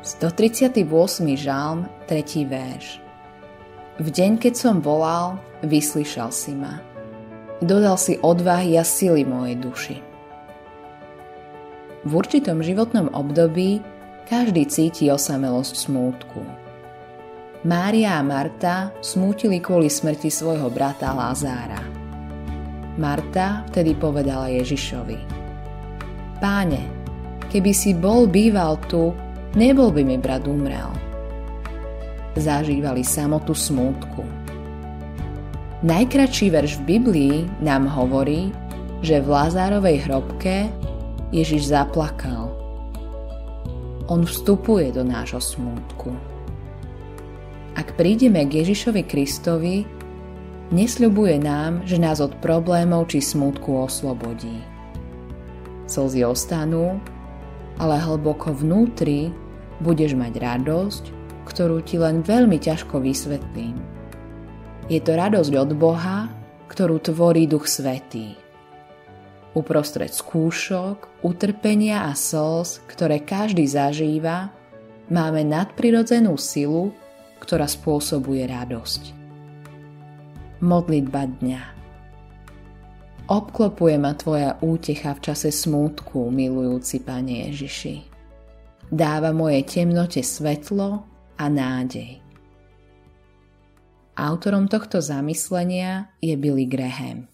138. žalm, 3. verš. V deň, keď som volal, vyslyšal si ma. Dodal si odvahy a sily mojej duši. V určitom životnom období každý cíti osamelosť smútku. Mária a Marta smútili kvôli smrti svojho brata Lázára. Marta vtedy povedala Ježišovi Páne, keby si bol býval tu, nebol by mi brat umrel. Zažívali samotu smútku. Najkračší verš v Biblii nám hovorí, že v Lázárovej hrobke Ježiš zaplakal. On vstupuje do nášho smútku. Ak prídeme k Ježišovi Kristovi, nesľubuje nám, že nás od problémov či smútku oslobodí. Slzy ostanú, ale hlboko vnútri budeš mať radosť, ktorú ti len veľmi ťažko vysvetlím. Je to radosť od Boha, ktorú tvorí Duch Svetý. Uprostred skúšok, utrpenia a slz, ktoré každý zažíva, máme nadprirodzenú silu, ktorá spôsobuje radosť. Modlitba dňa Obklopuje ma Tvoja útecha v čase smútku, milujúci Pane Ježiši. Dáva moje temnote svetlo a nádej. Autorom tohto zamyslenia je Billy Graham.